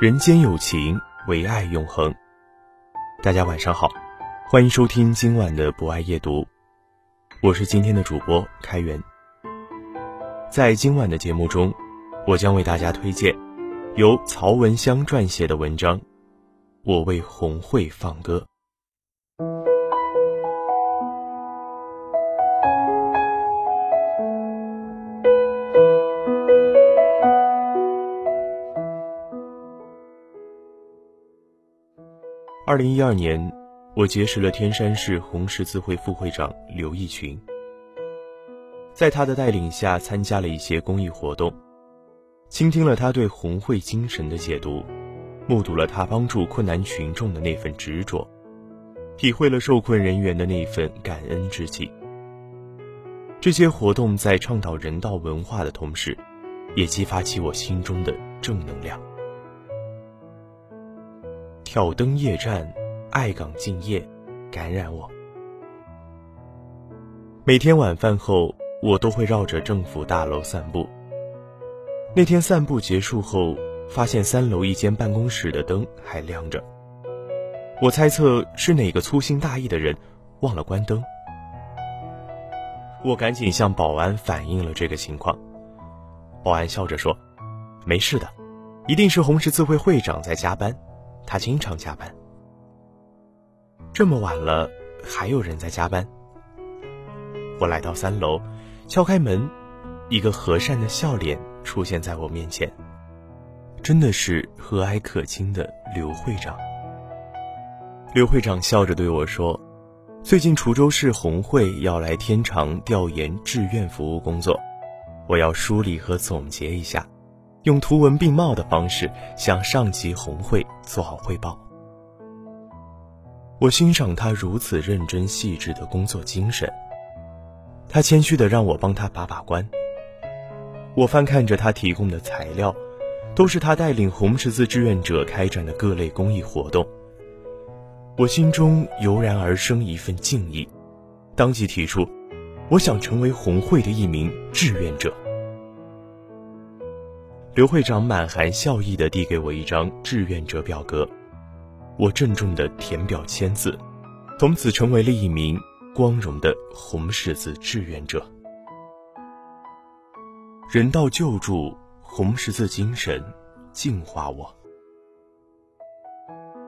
人间有情，唯爱永恒。大家晚上好，欢迎收听今晚的博爱夜读，我是今天的主播开源。在今晚的节目中，我将为大家推荐由曹文香撰写的文章《我为红会放歌》。二零一二年，我结识了天山市红十字会副会长刘义群。在他的带领下，参加了一些公益活动，倾听了他对红会精神的解读，目睹了他帮助困难群众的那份执着，体会了受困人员的那份感恩之情。这些活动在倡导人道文化的同时，也激发起我心中的正能量。挑灯夜战，爱岗敬业，感染我。每天晚饭后，我都会绕着政府大楼散步。那天散步结束后，发现三楼一间办公室的灯还亮着。我猜测是哪个粗心大意的人忘了关灯。我赶紧向保安反映了这个情况。保安笑着说：“没事的，一定是红十字会会长在加班。”他经常加班，这么晚了还有人在加班。我来到三楼，敲开门，一个和善的笑脸出现在我面前，真的是和蔼可亲的刘会长。刘会长笑着对我说：“最近滁州市红会要来天长调研志愿服务工作，我要梳理和总结一下。”用图文并茂的方式向上级红会做好汇报。我欣赏他如此认真细致的工作精神。他谦虚的让我帮他把把关。我翻看着他提供的材料，都是他带领红十字志愿者开展的各类公益活动。我心中油然而生一份敬意，当即提出，我想成为红会的一名志愿者。刘会长满含笑意地递给我一张志愿者表格，我郑重地填表签字，从此成为了一名光荣的红十字志愿者。人道救助，红十字精神净化我。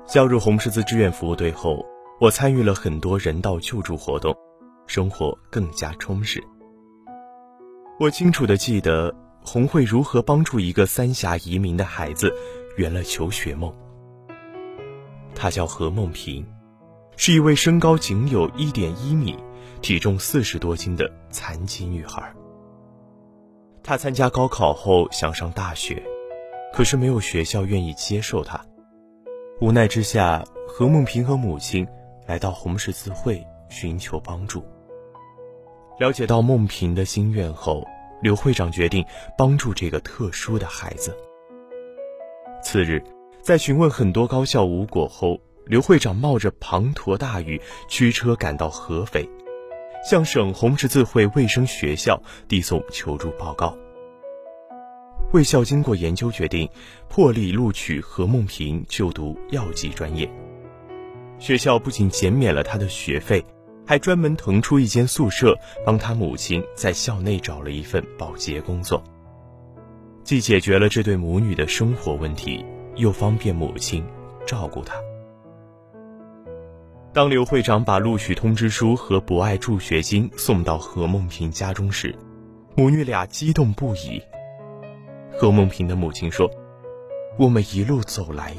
加入红十字志愿服务队后，我参与了很多人道救助活动，生活更加充实。我清楚地记得。红会如何帮助一个三峡移民的孩子圆了求学梦？她叫何梦萍，是一位身高仅有一点一米、体重四十多斤的残疾女孩。她参加高考后想上大学，可是没有学校愿意接受她。无奈之下，何梦萍和母亲来到红十字会寻求帮助。了解到梦萍的心愿后。刘会长决定帮助这个特殊的孩子。次日，在询问很多高校无果后，刘会长冒着滂沱大雨驱车赶到合肥，向省红十字会卫生学校递送求助报告。卫校经过研究，决定破例录取何梦萍就读药剂专业。学校不仅减免了他的学费。还专门腾出一间宿舍，帮他母亲在校内找了一份保洁工作，既解决了这对母女的生活问题，又方便母亲照顾他。当刘会长把录取通知书和博爱助学金送到何梦萍家中时，母女俩激动不已。何梦萍的母亲说：“我们一路走来，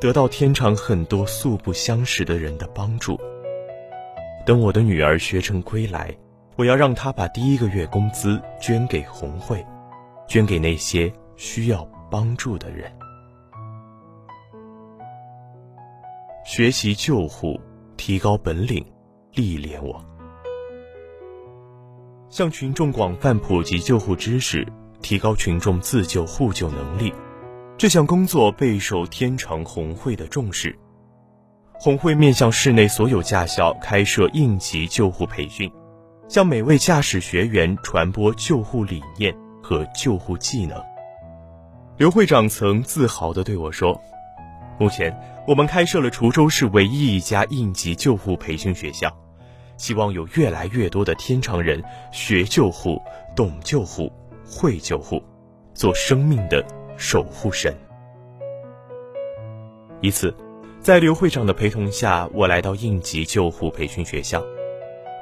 得到天长很多素不相识的人的帮助。等我的女儿学成归来，我要让她把第一个月工资捐给红会，捐给那些需要帮助的人。学习救护。”提高本领，历练我，向群众广泛普及救护知识，提高群众自救互救能力。这项工作备受天长红会的重视。红会面向市内所有驾校开设应急救护培训，向每位驾驶学员传播救护理念和救护技能。刘会长曾自豪地对我说。目前，我们开设了滁州市唯一一家应急救护培训学校，希望有越来越多的天长人学救护、懂救护、会救护，做生命的守护神。一次，在刘会长的陪同下，我来到应急救护培训学校，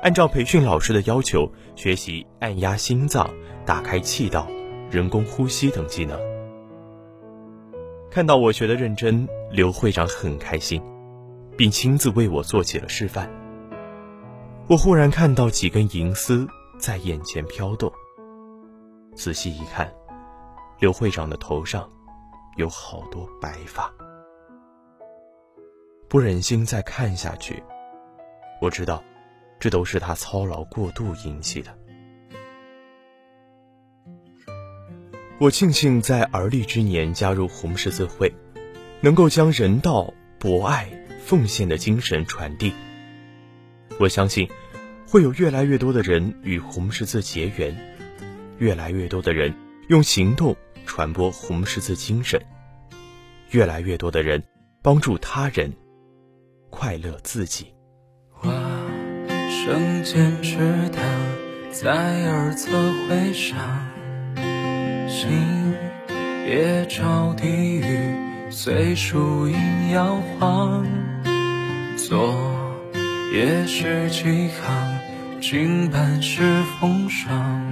按照培训老师的要求学习按压心脏、打开气道、人工呼吸等技能。看到我学的认真，刘会长很开心，并亲自为我做起了示范。我忽然看到几根银丝在眼前飘动，仔细一看，刘会长的头上有好多白发。不忍心再看下去，我知道，这都是他操劳过度引起的。我庆幸在而立之年加入红十字会，能够将人道、博爱、奉献的精神传递。我相信，会有越来越多的人与红十字结缘，越来越多的人用行动传播红十字精神，越来越多的人帮助他人，快乐自己。我生坚持的在儿侧会上。心也朝地狱，随树影摇晃。昨夜是几行，今半是风霜。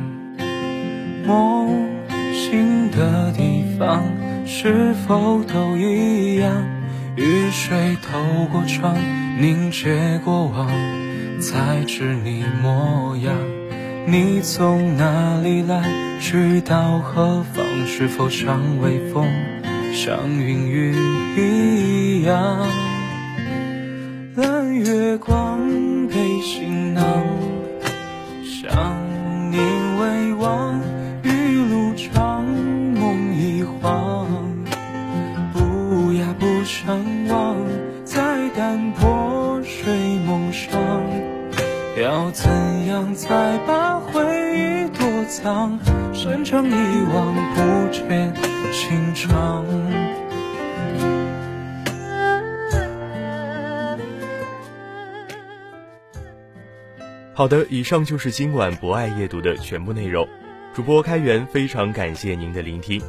梦醒的地方是否都一样？雨水透过窗，凝结过往，才知你模样。你从哪里来？去到何方？是否像微风，像云雨一样？蓝月光背行囊，要怎样才把回忆躲藏？深藏遗忘，不见情长。好的，以上就是今晚博爱夜读的全部内容。主播开源非常感谢您的聆听。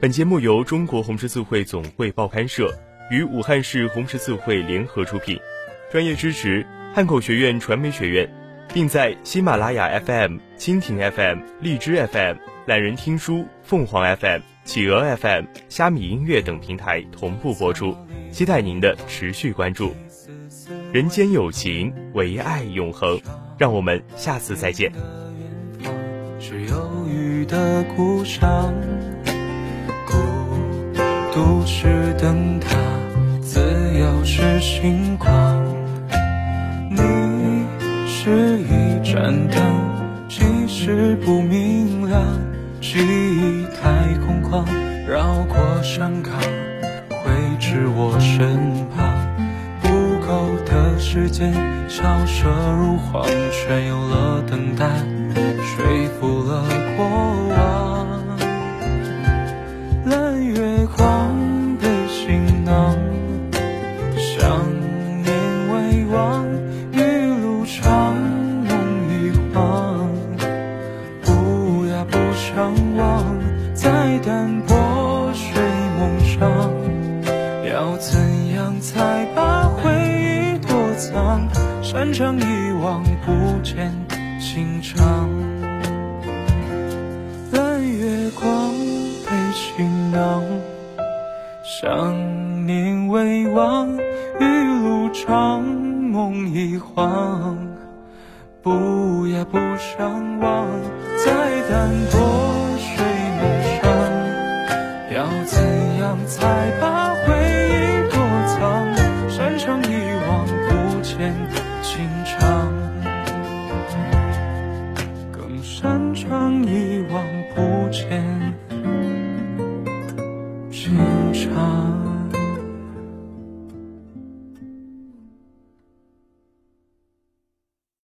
本节目由中国红十字会总会报刊社与武汉市红十字会联合出品，专业支持汉口学院传媒学院。并在喜马拉雅 FM、蜻蜓 FM、荔枝 FM、懒人听书、凤凰 FM、企鹅 FM、虾米音乐等平台同步播出，期待您的持续关注。人间有情，唯爱永恒。让我们下次再见。是忧郁的故乡，孤独是灯塔，自由是星光。一盏灯，即使不明亮，记忆太空旷，绕过山岗，回至我身旁。不够的时间，消舍如荒，却有了等待，说服了过往。蓝月光背行囊。才把回忆躲藏。成一忘不见情长。蓝月光，背行囊，想念未忘，雨路长，梦已黄。不呀不上望，在淡泊水面上，要怎样才把？